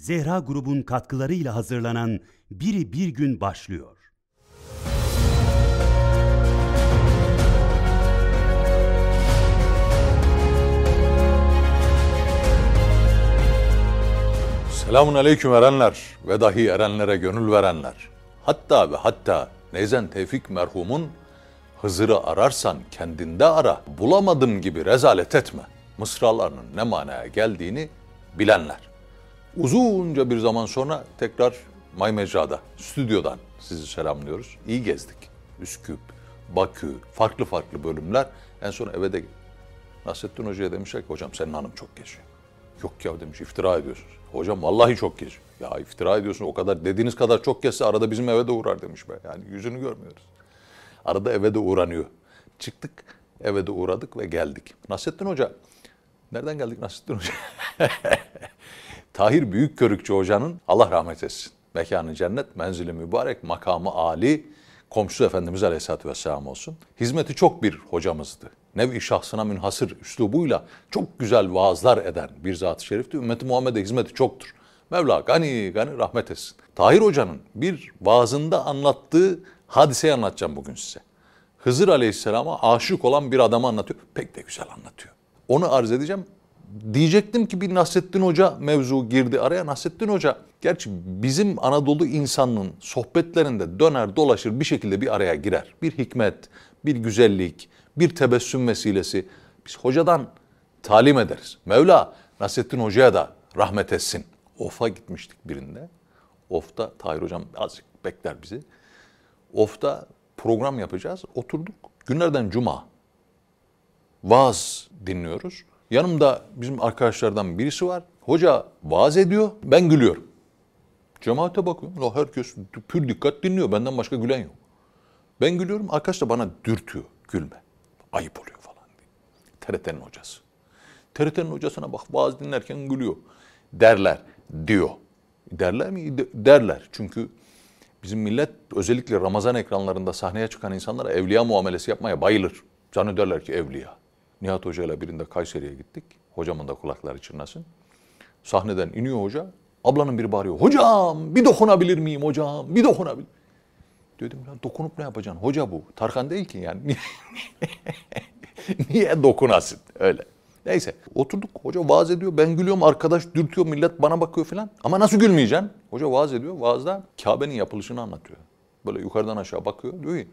Zehra grubun katkılarıyla hazırlanan Biri Bir Gün başlıyor. Selamun aleyküm erenler ve dahi erenlere gönül verenler. Hatta ve hatta Nezen Tevfik merhumun Hızır'ı ararsan kendinde ara, bulamadım gibi rezalet etme. Mısralarının ne manaya geldiğini bilenler. Uzunca bir zaman sonra tekrar May Mecra'da, stüdyodan sizi selamlıyoruz. İyi gezdik. Üsküp, Bakü, farklı farklı bölümler. En son eve de Nasrettin Hoca'ya demişler ki hocam senin hanım çok geziyor. Yok ya demiş iftira ediyorsunuz. Hocam vallahi çok geziyor. Ya iftira ediyorsun o kadar dediğiniz kadar çok gezse arada bizim eve de uğrar demiş be. Yani yüzünü görmüyoruz. Arada eve de uğranıyor. Çıktık eve de uğradık ve geldik. Nasrettin Hoca nereden geldik Nasrettin Hoca? Tahir Büyükkörükçü Hoca'nın Allah rahmet etsin. Mekanı cennet, menzili mübarek, makamı âli, komşusu Efendimiz Aleyhisselatü Vesselam olsun. Hizmeti çok bir hocamızdı. Nevi şahsına münhasır üslubuyla çok güzel vaazlar eden bir zat-ı şerifti. Ümmeti Muhammed'e hizmeti çoktur. Mevla gani gani rahmet etsin. Tahir Hoca'nın bir vaazında anlattığı hadiseyi anlatacağım bugün size. Hızır Aleyhisselam'a aşık olan bir adamı anlatıyor. Pek de güzel anlatıyor. Onu arz edeceğim. Diyecektim ki bir Nasrettin Hoca mevzu girdi araya. Nasrettin Hoca gerçi bizim Anadolu insanının sohbetlerinde döner dolaşır bir şekilde bir araya girer. Bir hikmet, bir güzellik, bir tebessüm vesilesi. Biz hocadan talim ederiz. Mevla Nasrettin Hoca'ya da rahmet etsin. Of'a gitmiştik birinde. Of'ta Tahir Hocam azıcık bekler bizi. Of'ta program yapacağız. Oturduk. Günlerden cuma. Vaaz dinliyoruz. Yanımda bizim arkadaşlardan birisi var. Hoca vaaz ediyor. Ben gülüyorum. Cemaate bakıyorum. La herkes pür dikkat dinliyor. Benden başka gülen yok. Ben gülüyorum. Arkadaş da bana dürtüyor. Gülme. Ayıp oluyor falan diye. TRT'nin hocası. TRT'nin hocasına bak vaaz dinlerken gülüyor. Derler diyor. Derler mi? Derler. Çünkü bizim millet özellikle Ramazan ekranlarında sahneye çıkan insanlara evliya muamelesi yapmaya bayılır. Canı derler ki evliya. Nihat Hoca ile birinde Kayseri'ye gittik. Hocamın da kulakları çınlasın. Sahneden iniyor hoca. Ablanın biri bağırıyor. Hocam bir dokunabilir miyim hocam? Bir dokunabilir. Dedim ya dokunup ne yapacaksın? Hoca bu. Tarkan değil ki yani. Niye dokunasın? Öyle. Neyse oturduk hoca vaaz ediyor ben gülüyorum arkadaş dürtüyor millet bana bakıyor filan. Ama nasıl gülmeyeceksin? Hoca vaaz ediyor vaazda Kabe'nin yapılışını anlatıyor. Böyle yukarıdan aşağı bakıyor diyor ki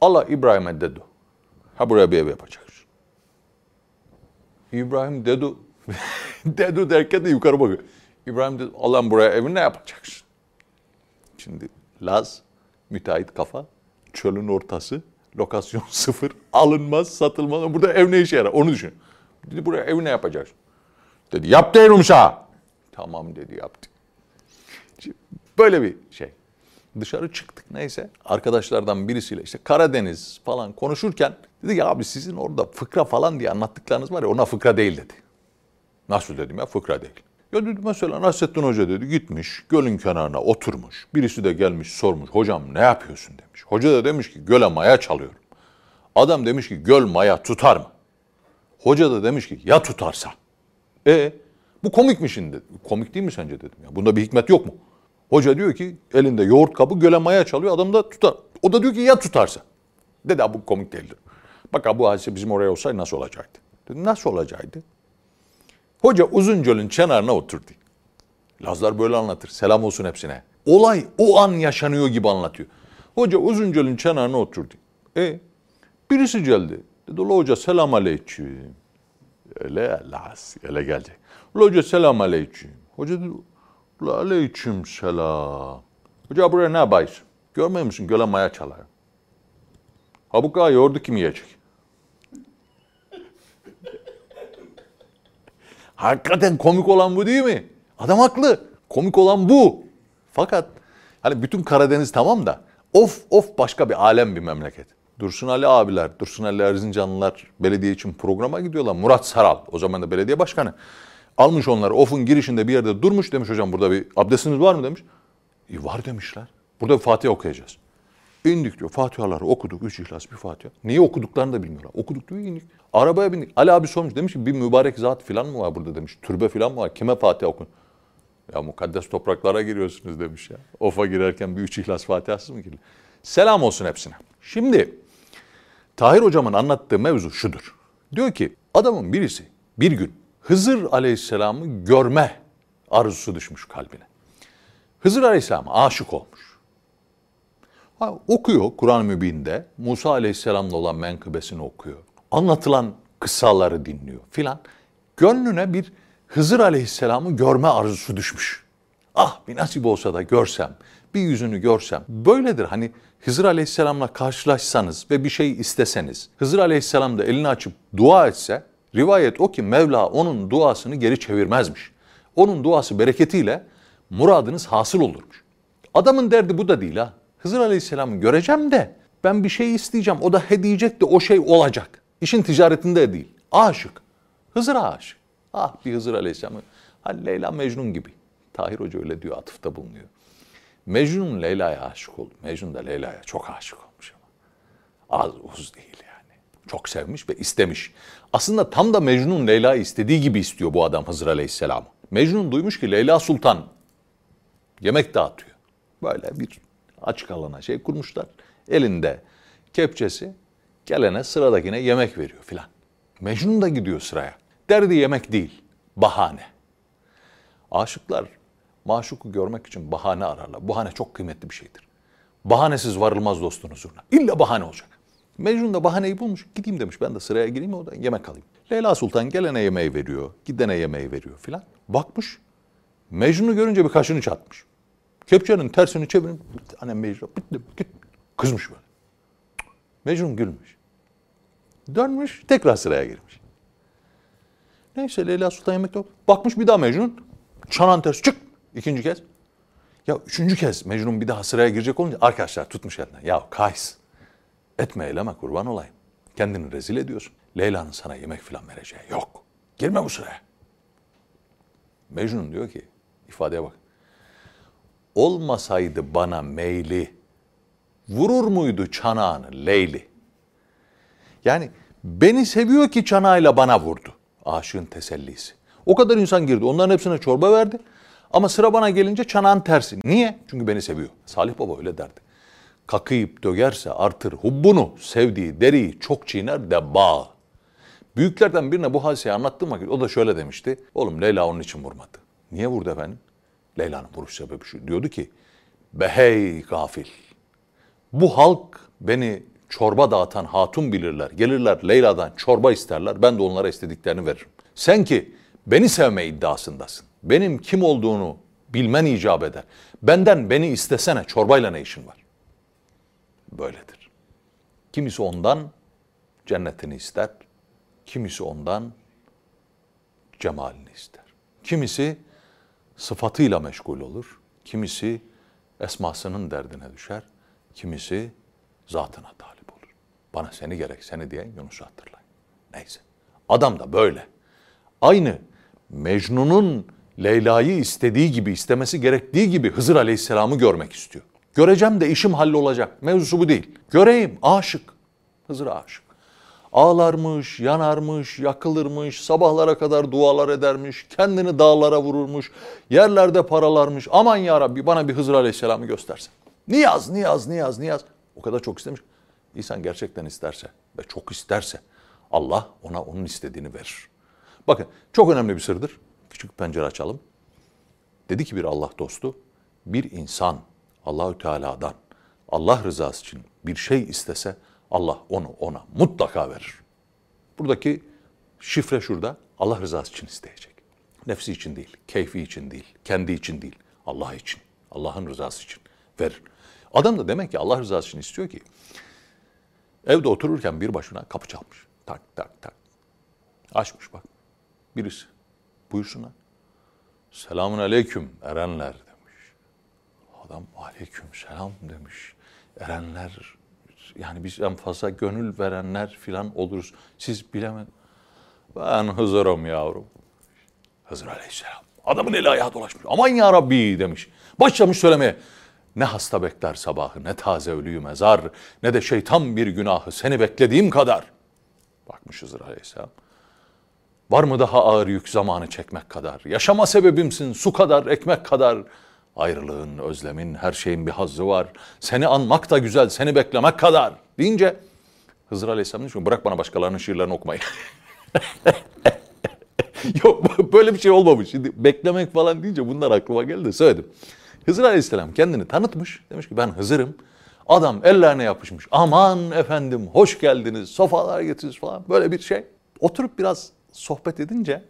Allah İbrahim'e dedi. Ha buraya bir ev yapacaksın. İbrahim dedu dedu derken de yukarı bakıyor. İbrahim dedi Allah'ım buraya evi ne yapacaksın? Şimdi Laz müteahhit kafa çölün ortası lokasyon sıfır alınmaz satılmaz burada ev ne işe yarar onu düşün. Dedi buraya evi ne yapacaksın? Dedi yap sana. Tamam dedi yaptı. Böyle bir şey. Dışarı çıktık neyse. Arkadaşlardan birisiyle işte Karadeniz falan konuşurken dedi ki abi sizin orada fıkra falan diye anlattıklarınız var ya ona fıkra değil dedi. Nasıl dedim ya fıkra değil. Ya dedi mesela Nasrettin Hoca dedi gitmiş gölün kenarına oturmuş. Birisi de gelmiş sormuş hocam ne yapıyorsun demiş. Hoca da demiş ki göle maya çalıyorum. Adam demiş ki göl maya tutar mı? Hoca da demiş ki ya tutarsa. E bu komik mi şimdi? Komik değil mi sence dedim ya. Bunda bir hikmet yok mu? Hoca diyor ki elinde yoğurt kabı göle maya çalıyor adam da tutar. O da diyor ki ya tutarsa. Dedi bu komik değildir. Bak bu hadise bizim oraya olsaydı nasıl olacaktı? Dedim nasıl olacaktı? Hoca Uzuncol'un kenarına oturdu. Lazlar böyle anlatır. Selam olsun hepsine. Olay o an yaşanıyor gibi anlatıyor. Hoca Uzuncol'un kenarına oturdu. E birisi geldi. Dedi Ula hoca selam aleyküm. Öyle Laz. Öyle gelecek. Ula hoca selam aleyküm. Hoca dedi Ula aleyküm selam. Hoca buraya ne yapıyorsun? Görmüyor musun? Göle maya çalar. Ha bu kadar yoğurdu kim yiyecek? Hakikaten komik olan bu değil mi? Adam haklı. Komik olan bu. Fakat hani bütün Karadeniz tamam da of of başka bir alem bir memleket. Dursun Ali abiler, Dursun Ali Erzincanlılar belediye için programa gidiyorlar. Murat Saral o zaman da belediye başkanı. Almış onları ofun girişinde bir yerde durmuş demiş hocam burada bir abdestiniz var mı demiş. E, var demişler. Burada bir Fatiha okuyacağız. İndik diyor. Fatihaları okuduk. Üç ihlas bir Fatiha. Niye okuduklarını da bilmiyorlar. Okuduk diyor indik. Arabaya bindik. Ali abi sormuş. Demiş ki bir mübarek zat falan mı var burada demiş. Türbe falan mı var? Kime Fatiha okun? Ya mukaddes topraklara giriyorsunuz demiş ya. Of'a girerken bir üç ihlas fatihası mı giriyor? Selam olsun hepsine. Şimdi Tahir hocamın anlattığı mevzu şudur. Diyor ki adamın birisi bir gün Hızır aleyhisselamı görme arzusu düşmüş kalbine. Hızır aleyhisselama aşık olmuş. Okuyor Kur'an-ı Mübin'de Musa aleyhisselamla olan menkıbesini okuyor. Anlatılan kıssaları dinliyor filan. Gönlüne bir Hızır aleyhisselamı görme arzusu düşmüş. Ah bir nasip olsa da görsem, bir yüzünü görsem. Böyledir hani Hızır aleyhisselamla karşılaşsanız ve bir şey isteseniz, Hızır aleyhisselam da elini açıp dua etse, rivayet o ki Mevla onun duasını geri çevirmezmiş. Onun duası bereketiyle muradınız hasıl olurmuş. Adamın derdi bu da değil ha. Hızır aleyhisselamı göreceğim de ben bir şey isteyeceğim. O da he diyecek de o şey olacak. İşin ticaretinde değil. Aşık. Hızır'a aşık. Ah bir Hızır aleyhisselamı. Hani Leyla Mecnun gibi. Tahir Hoca öyle diyor, atıfta bulunuyor. Mecnun Leyla'ya aşık oldu. Mecnun da Leyla'ya çok aşık olmuş ama. Az uz değil yani. Çok sevmiş ve istemiş. Aslında tam da Mecnun Leyla'yı istediği gibi istiyor bu adam Hızır Aleyhisselam. Mecnun duymuş ki Leyla Sultan yemek dağıtıyor. Böyle bir açık alana şey kurmuşlar. Elinde kepçesi gelene sıradakine yemek veriyor filan. Mecnun da gidiyor sıraya. Derdi yemek değil, bahane. Aşıklar maşuku görmek için bahane ararlar. Bahane çok kıymetli bir şeydir. Bahanesiz varılmaz dostun huzuruna. İlla bahane olacak. Mecnun da bahaneyi bulmuş. Gideyim demiş ben de sıraya gireyim o da yemek alayım. Leyla Sultan gelene yemeği veriyor, gidene yemeği veriyor filan. Bakmış. Mecnun'u görünce bir kaşını çatmış. Kepçenin tersini çevirip annem Mecnun bitti, git. Kızmış böyle. Mecnun gülmüş. Dönmüş tekrar sıraya girmiş. Neyse Leyla Sultan yemekte bakmış bir daha Mecnun. Çanan ters çık. İkinci kez. Ya üçüncü kez Mecnun bir daha sıraya girecek olunca arkadaşlar tutmuş elinden. Ya Kays etme eyleme kurban olayım. Kendini rezil ediyorsun. Leyla'nın sana yemek falan vereceği yok. Girme bu sıraya. Mecnun diyor ki ifadeye bak. Olmasaydı bana meyli vurur muydu çanağını Leyli? Yani beni seviyor ki çanağıyla bana vurdu. Aşığın tesellisi. O kadar insan girdi. Onların hepsine çorba verdi. Ama sıra bana gelince çanağın tersi. Niye? Çünkü beni seviyor. Salih Baba öyle derdi. Kakıyıp dögerse artır hubbunu, sevdiği deriyi çok çiğner de bağ. Büyüklerden birine bu hadiseyi anlattığım vakit o da şöyle demişti. Oğlum Leyla onun için vurmadı. Niye vurdu efendim? Leyla'nın vuruş sebebi şu. Diyordu ki, behey gafil. Bu halk beni çorba dağıtan hatun bilirler. Gelirler Leyla'dan çorba isterler. Ben de onlara istediklerini veririm. Sen ki beni sevme iddiasındasın. Benim kim olduğunu bilmen icap eder. Benden beni istesene çorbayla ne işin var? Böyledir. Kimisi ondan cennetini ister. Kimisi ondan cemalini ister. Kimisi sıfatıyla meşgul olur. Kimisi esmasının derdine düşer. Kimisi zatına talip olur. Bana seni gerek seni diyen Yunus'u hatırlayın. Neyse. Adam da böyle. Aynı Mecnun'un Leyla'yı istediği gibi, istemesi gerektiği gibi Hızır Aleyhisselam'ı görmek istiyor. Göreceğim de işim hallolacak. Mevzusu bu değil. Göreyim, aşık. Hızır aşık. Ağlarmış, yanarmış, yakılırmış, sabahlara kadar dualar edermiş, kendini dağlara vururmuş, yerlerde paralarmış. Aman ya Rabbi bana bir Hızır Aleyhisselam'ı göstersen. Niyaz, niyaz, niyaz, niyaz. O kadar çok istemiş. İnsan gerçekten isterse ve çok isterse Allah ona onun istediğini verir. Bakın çok önemli bir sırdır. Küçük pencere açalım. Dedi ki bir Allah dostu, bir insan Allahü Teala'dan Allah rızası için bir şey istese Allah onu ona mutlaka verir. Buradaki şifre şurada. Allah rızası için isteyecek. Nefsi için değil, keyfi için değil, kendi için değil, Allah için, Allah'ın rızası için verir. Adam da demek ki Allah rızası için istiyor ki evde otururken bir başına kapı çalmış. Tak tak tak. Açmış bak. Birisi. Buyursunlar. Selamun aleyküm erenler demiş. Adam aleyküm selam demiş. Erenler yani biz en fazla gönül verenler filan oluruz. Siz bilemediniz. Ben Hızır'ım yavrum. Hızır aleyhisselam. Adamın eli ayağı dolaşmış. Aman ya Rabbi demiş. Başlamış söylemeye. Ne hasta bekler sabahı, ne taze ölüyü mezar, ne de şeytan bir günahı seni beklediğim kadar. Bakmış Hızır aleyhisselam. Var mı daha ağır yük zamanı çekmek kadar? Yaşama sebebimsin su kadar, ekmek kadar. Ayrılığın, özlemin, her şeyin bir hazzı var. Seni anmak da güzel, seni beklemek kadar. Deyince Hızır Aleyhisselam ki bırak bana başkalarının şiirlerini okumayı. Yok böyle bir şey olmamış. Şimdi beklemek falan deyince bunlar aklıma geldi de söyledim. Hızır Aleyhisselam kendini tanıtmış. Demiş ki ben Hızır'ım. Adam ellerine yapışmış. Aman efendim hoş geldiniz, sofalar getiririz falan böyle bir şey. Oturup biraz sohbet edince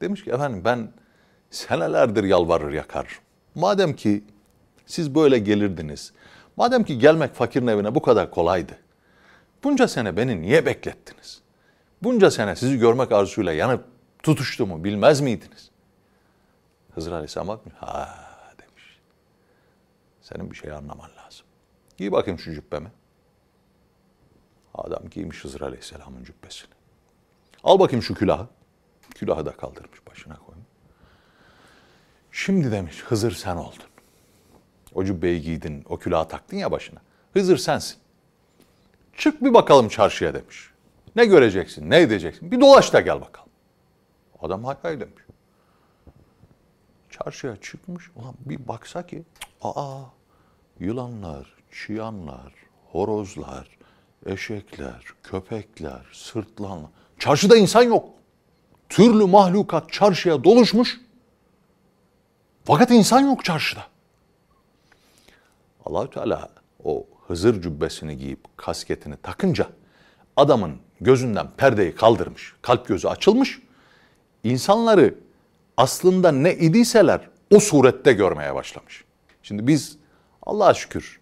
demiş ki efendim ben senelerdir yalvarır yakar. Madem ki siz böyle gelirdiniz, madem ki gelmek fakirin evine bu kadar kolaydı. Bunca sene beni niye beklettiniz? Bunca sene sizi görmek arzusuyla yanıp tutuştuğumu bilmez miydiniz? Hızır Aleyhisselam bakmış. Ha demiş. Senin bir şey anlaman lazım. Giy bakayım şu cübbemi. Adam giymiş Hızır Aleyhisselam'ın cübbesini. Al bakayım şu külahı. Külahı da kaldırmış başına koymuş. Şimdi demiş Hızır sen oldun. O cübbeyi giydin, o külahı taktın ya başına. Hızır sensin. Çık bir bakalım çarşıya demiş. Ne göreceksin, ne edeceksin? Bir dolaş da gel bakalım. Adam hay hay demiş. Çarşıya çıkmış. Ulan bir baksa ki aa yılanlar, çıyanlar, horozlar, eşekler, köpekler, sırtlanlar. Çarşıda insan yok. Türlü mahlukat çarşıya doluşmuş. Fakat insan yok çarşıda. Allahü Teala o Hızır cübbesini giyip kasketini takınca adamın gözünden perdeyi kaldırmış. Kalp gözü açılmış. İnsanları aslında ne idiyseler o surette görmeye başlamış. Şimdi biz Allah'a şükür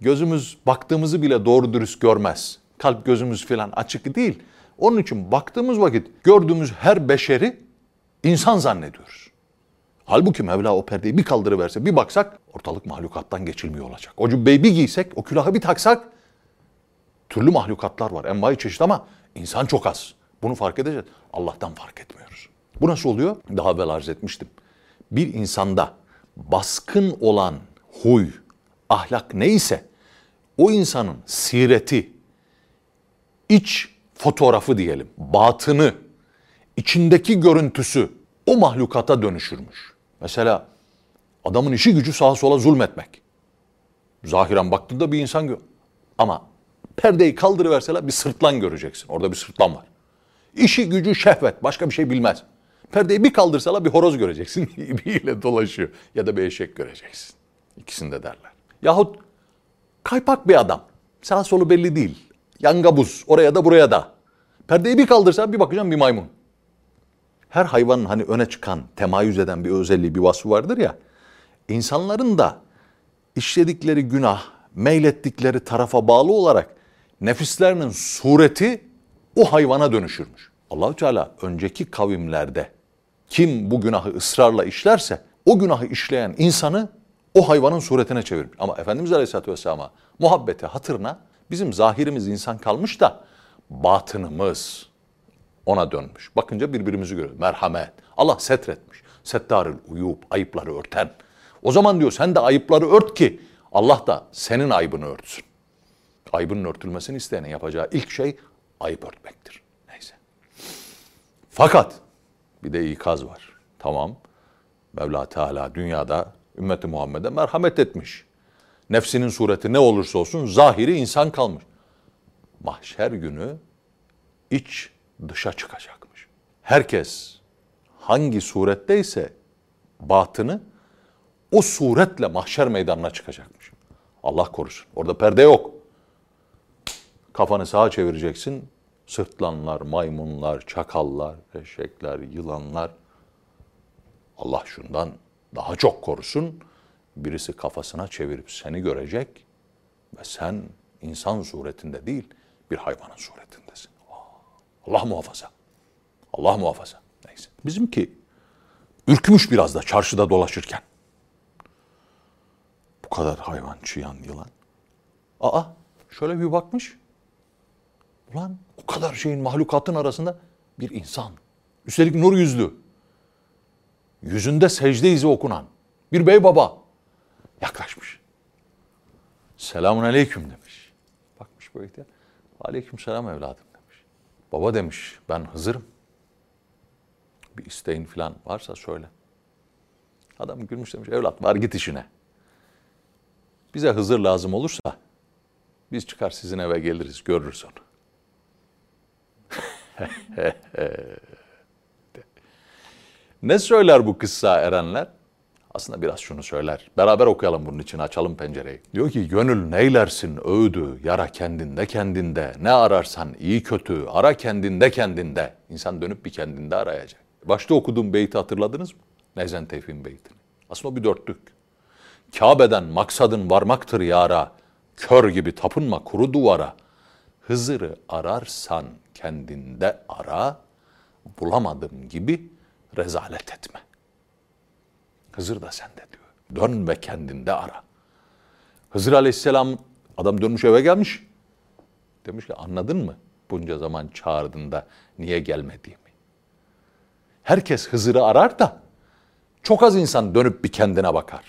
gözümüz baktığımızı bile doğru dürüst görmez. Kalp gözümüz falan açık değil. Onun için baktığımız vakit gördüğümüz her beşeri insan zannediyoruz. Halbuki Mevla o perdeyi bir kaldırıverse bir baksak ortalık mahlukattan geçilmiyor olacak. O cübbeyi bir giysek, o külahı bir taksak türlü mahlukatlar var. Envai çeşit ama insan çok az. Bunu fark edeceğiz. Allah'tan fark etmiyoruz. Bu nasıl oluyor? Daha evvel arz etmiştim. Bir insanda baskın olan huy, ahlak neyse o insanın sireti, iç fotoğrafı diyelim, batını, içindeki görüntüsü o mahlukata dönüşürmüş. Mesela adamın işi gücü sağa sola zulmetmek. Zahiren baktığında bir insan gör. Ama perdeyi kaldırıverseler bir sırtlan göreceksin. Orada bir sırtlan var. İşi gücü şehvet, başka bir şey bilmez. Perdeyi bir kaldırsalar bir horoz göreceksin. İbiyle dolaşıyor. Ya da bir eşek göreceksin. İkisini de derler. Yahut kaypak bir adam. Sağ solu belli değil. Yangabuz oraya da buraya da. Perdeyi bir kaldırsa bir bakacağım bir maymun. Her hayvanın hani öne çıkan, temayüz eden bir özelliği, bir vasfı vardır ya. İnsanların da işledikleri günah, meylettikleri tarafa bağlı olarak nefislerinin sureti o hayvana dönüşürmüş. Allahü Teala önceki kavimlerde kim bu günahı ısrarla işlerse o günahı işleyen insanı o hayvanın suretine çevirmiş. Ama Efendimiz Aleyhisselatü Vesselam'a muhabbete, hatırına bizim zahirimiz insan kalmış da batınımız ona dönmüş. Bakınca birbirimizi görüyoruz. Merhamet. Allah setretmiş. Settarül uyub, ayıpları örten. O zaman diyor sen de ayıpları ört ki Allah da senin ayıbını örtsün. Ayıbının örtülmesini isteyenin yapacağı ilk şey ayıp örtmektir. Neyse. Fakat bir de ikaz var. Tamam. Mevla Teala dünyada ümmeti Muhammed'e merhamet etmiş. Nefsinin sureti ne olursa olsun zahiri insan kalmış. Mahşer günü iç dışa çıkacakmış. Herkes hangi suretteyse batını o suretle mahşer meydanına çıkacakmış. Allah korusun. Orada perde yok. Kafanı sağa çevireceksin. Sırtlanlar, maymunlar, çakallar, eşekler, yılanlar. Allah şundan daha çok korusun. Birisi kafasına çevirip seni görecek ve sen insan suretinde değil bir hayvanın suretindesin. Allah muhafaza. Allah muhafaza. Neyse. Bizimki ürkmüş biraz da çarşıda dolaşırken. Bu kadar hayvan, çıyan, yılan. Aa şöyle bir bakmış. Ulan o kadar şeyin mahlukatın arasında bir insan. Üstelik nur yüzlü. Yüzünde secde izi okunan bir bey baba yaklaşmış. Selamun aleyküm demiş. Bakmış böyle ihtiyar. Aleyküm selam evladım. Baba demiş ben Hızır'ım. bir isteğin falan varsa söyle. Adam gülmüş demiş evlat var git işine. Bize Hızır lazım olursa biz çıkar sizin eve geliriz görürüz onu. ne söyler bu kıssa erenler? Aslında biraz şunu söyler. Beraber okuyalım bunun için açalım pencereyi. Diyor ki gönül neylersin öğüdü yara kendinde kendinde. Ne ararsan iyi kötü ara kendinde kendinde. İnsan dönüp bir kendinde arayacak. Başta okuduğum beyti hatırladınız mı? Nezen Tevfik'in beytini. Aslında o bir dörtlük. Kabe'den maksadın varmaktır yara. Kör gibi tapınma kuru duvara. Hızır'ı ararsan kendinde ara. Bulamadım gibi rezalet etme. Hızır da sende diyor. Dön ve kendinde ara. Hızır aleyhisselam adam dönmüş eve gelmiş. Demiş ki anladın mı bunca zaman çağırdığında niye gelmediğimi? Herkes Hızır'ı arar da çok az insan dönüp bir kendine bakar.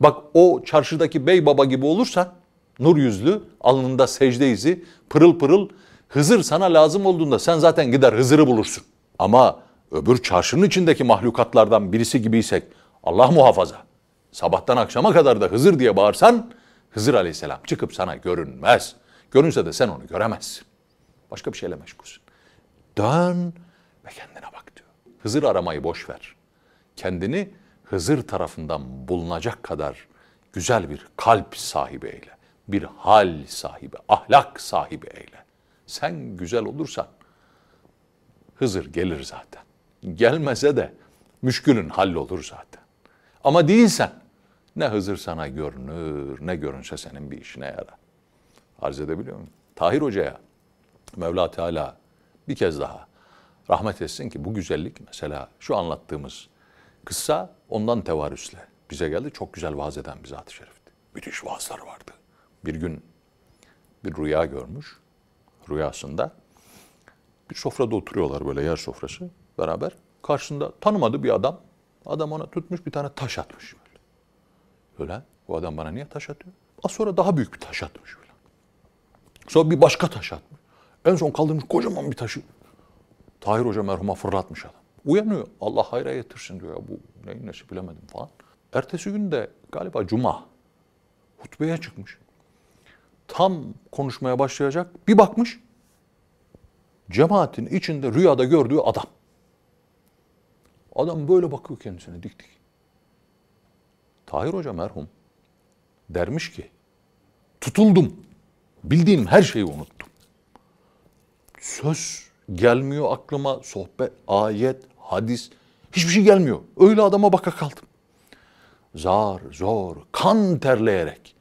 Bak o çarşıdaki bey baba gibi olursan nur yüzlü, alnında secde izi, pırıl pırıl Hızır sana lazım olduğunda sen zaten gider Hızır'ı bulursun. Ama öbür çarşının içindeki mahlukatlardan birisi gibiysek Allah muhafaza. Sabahtan akşama kadar da Hızır diye bağırsan Hızır aleyhisselam çıkıp sana görünmez. Görünse de sen onu göremezsin. Başka bir şeyle meşgulsün. Dön ve kendine bak diyor. Hızır aramayı boş ver. Kendini Hızır tarafından bulunacak kadar güzel bir kalp sahibi eyle. Bir hal sahibi, ahlak sahibi eyle. Sen güzel olursan Hızır gelir zaten. Gelmese de müşkülün hallolur zaten. Ama değilsen ne Hızır sana görünür ne görünse senin bir işine yarar. Arz edebiliyor muyum? Tahir Hoca'ya Mevla Teala bir kez daha rahmet etsin ki bu güzellik mesela şu anlattığımız kıssa ondan tevarüsle bize geldi. Çok güzel vaaz eden bir zat-ı şerifti. Müthiş vaazlar vardı. Bir gün bir rüya görmüş. Rüyasında bir sofrada oturuyorlar böyle yer sofrası beraber. Karşısında tanımadığı bir adam. Adam ona tutmuş bir tane taş atmış böyle. Öyle. Bu adam bana niye taş atıyor? Az sonra daha büyük bir taş atmış böyle. Sonra bir başka taş atmış. En son kaldırmış kocaman bir taşı. Tahir Hoca merhuma fırlatmış adam. Uyanıyor. Allah hayra getirsin diyor ya bu neyin nesi bilemedim falan. Ertesi gün de galiba cuma hutbeye çıkmış. Tam konuşmaya başlayacak bir bakmış cemaatin içinde rüyada gördüğü adam. Adam böyle bakıyor kendisine dik dik. Tahir Hoca merhum dermiş ki tutuldum. Bildiğim her şeyi unuttum. Söz gelmiyor aklıma, sohbet, ayet, hadis hiçbir şey gelmiyor. Öyle adama baka kaldım. Zar, zor, kan terleyerek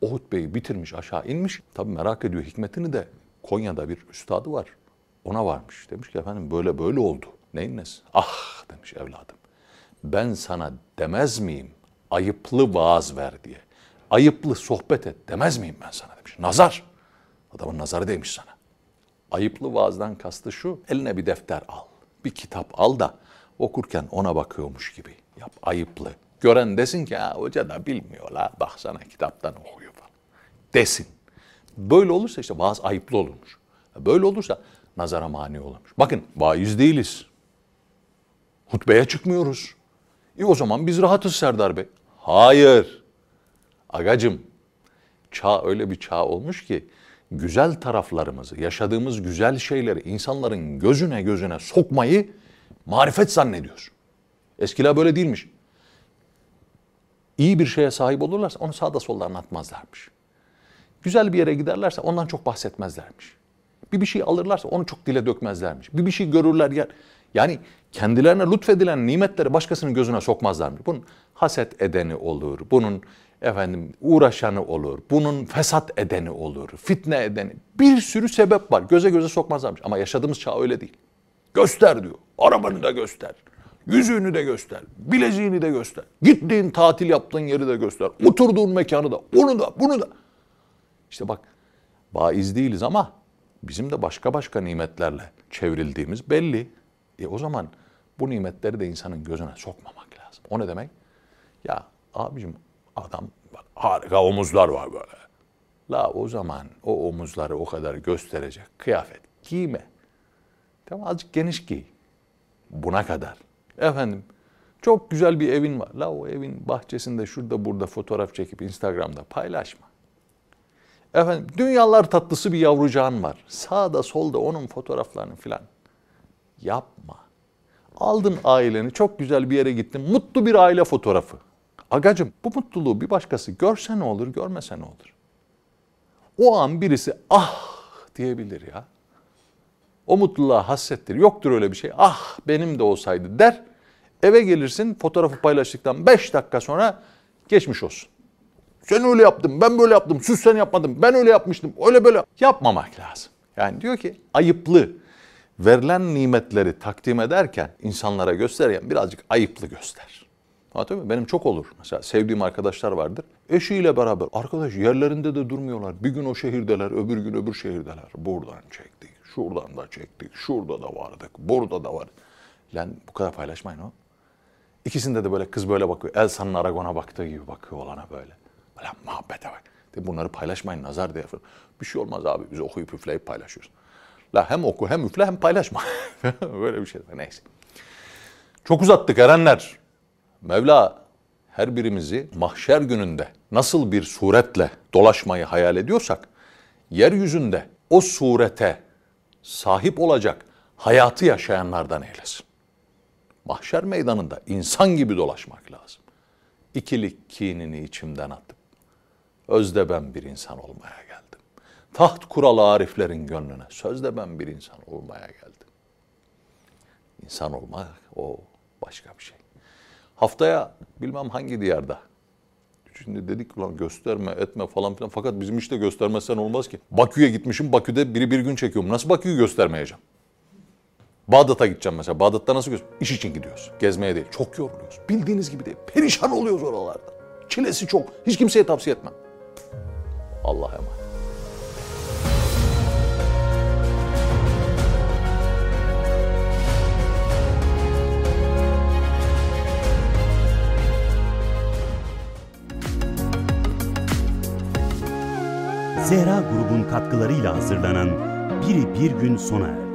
o hutbeyi bitirmiş aşağı inmiş. Tabi merak ediyor hikmetini de Konya'da bir üstadı var. Ona varmış. Demiş ki efendim böyle böyle oldu. Neyin nesi? Ah demiş evladım. Ben sana demez miyim ayıplı vaaz ver diye. Ayıplı sohbet et demez miyim ben sana demiş. Nazar. Adamın nazarı değmiş sana. Ayıplı vaazdan kastı şu. Eline bir defter al. Bir kitap al da okurken ona bakıyormuş gibi yap. Ayıplı. Gören desin ki ha, hoca da bilmiyor la. Bak sana kitaptan okuyor falan. Desin. Böyle olursa işte vaaz ayıplı olurmuş. Böyle olursa nazara mani olurmuş. Bakın vaiz değiliz. Hutbeye çıkmıyoruz. E o zaman biz rahatız Serdar Bey. Hayır. Agacım, çağ öyle bir çağ olmuş ki güzel taraflarımızı, yaşadığımız güzel şeyleri insanların gözüne gözüne sokmayı marifet zannediyor. Eskiler böyle değilmiş. İyi bir şeye sahip olurlarsa onu sağda solda anlatmazlarmış. Güzel bir yere giderlerse ondan çok bahsetmezlermiş. Bir bir şey alırlarsa onu çok dile dökmezlermiş. Bir bir şey görürler yer. Yani kendilerine lütfedilen nimetleri başkasının gözüne sokmazlarmış. Bunun haset edeni olur. Bunun efendim uğraşanı olur. Bunun fesat edeni olur. Fitne edeni. Bir sürü sebep var. Göze göze sokmazlarmış. Ama yaşadığımız çağ öyle değil. Göster diyor. Arabanı da göster. Yüzüğünü de göster. Bileziğini de göster. Gittiğin tatil yaptığın yeri de göster. Oturduğun mekanı da. Onu da bunu da. İşte bak vaiz değiliz ama bizim de başka başka nimetlerle çevrildiğimiz belli. E o zaman bu nimetleri de insanın gözüne sokmamak lazım. O ne demek? Ya abicim adam harika omuzlar var böyle. La o zaman o omuzları o kadar gösterecek kıyafet giyme. Tamam azıcık geniş giy. buna kadar. Efendim çok güzel bir evin var. La o evin bahçesinde şurada burada fotoğraf çekip Instagram'da paylaşma. Efendim dünyalar tatlısı bir yavrucağın var. Sağda solda onun fotoğraflarını filan yapma. Aldın aileni çok güzel bir yere gittin. Mutlu bir aile fotoğrafı. Agacım bu mutluluğu bir başkası görse ne olur görmese ne olur? O an birisi ah diyebilir ya. O mutluluğa hassettir. Yoktur öyle bir şey. Ah benim de olsaydı der. Eve gelirsin fotoğrafı paylaştıktan 5 dakika sonra geçmiş olsun. Sen öyle yaptın, ben böyle yaptım, sus sen yapmadın, ben öyle yapmıştım, öyle böyle. Yapmamak lazım. Yani diyor ki ayıplı. Verilen nimetleri takdim ederken, insanlara gösterirken birazcık ayıplı göster. Anlatıyor muyum? Benim çok olur. Mesela sevdiğim arkadaşlar vardır. Eşiyle beraber arkadaş yerlerinde de durmuyorlar. Bir gün o şehirdeler, öbür gün öbür şehirdeler. Buradan çektik, şuradan da çektik, şurada da vardık, burada da var. Lan bu kadar paylaşmayın o. İkisinde de böyle kız böyle bakıyor. Elsa'nın Aragon'a baktığı gibi bakıyor olana böyle. Lan muhabbete bak. De bunları paylaşmayın nazar diye. Bir şey olmaz abi biz okuyup üfleyip paylaşıyoruz. La hem oku hem üfle hem paylaşma. böyle bir şey. Neyse. Çok uzattık erenler. Mevla her birimizi mahşer gününde nasıl bir suretle dolaşmayı hayal ediyorsak, yeryüzünde o surete sahip olacak hayatı yaşayanlardan eylesin. Mahşer meydanında insan gibi dolaşmak lazım. İkilik kinini içimden atıp, özde ben bir insan olmaya geldim. Taht kuralı ariflerin gönlüne, sözde ben bir insan olmaya geldim. İnsan olmak o başka bir şey. Haftaya bilmem hangi diyarda. Şimdi dedik lan gösterme etme falan filan. Fakat bizim işte göstermezsen olmaz ki. Bakü'ye gitmişim. Bakü'de biri bir gün çekiyorum. Nasıl Bakü'yü göstermeyeceğim? Bağdat'a gideceğim mesela. Bağdat'ta nasıl göster? İş için gidiyoruz. Gezmeye değil. Çok yoruluyoruz. Bildiğiniz gibi değil. Perişan oluyoruz oralarda. Çilesi çok. Hiç kimseye tavsiye etmem. Allah'a emanet. Zehra grubun katkılarıyla hazırlanan Biri Bir Gün sona erdi.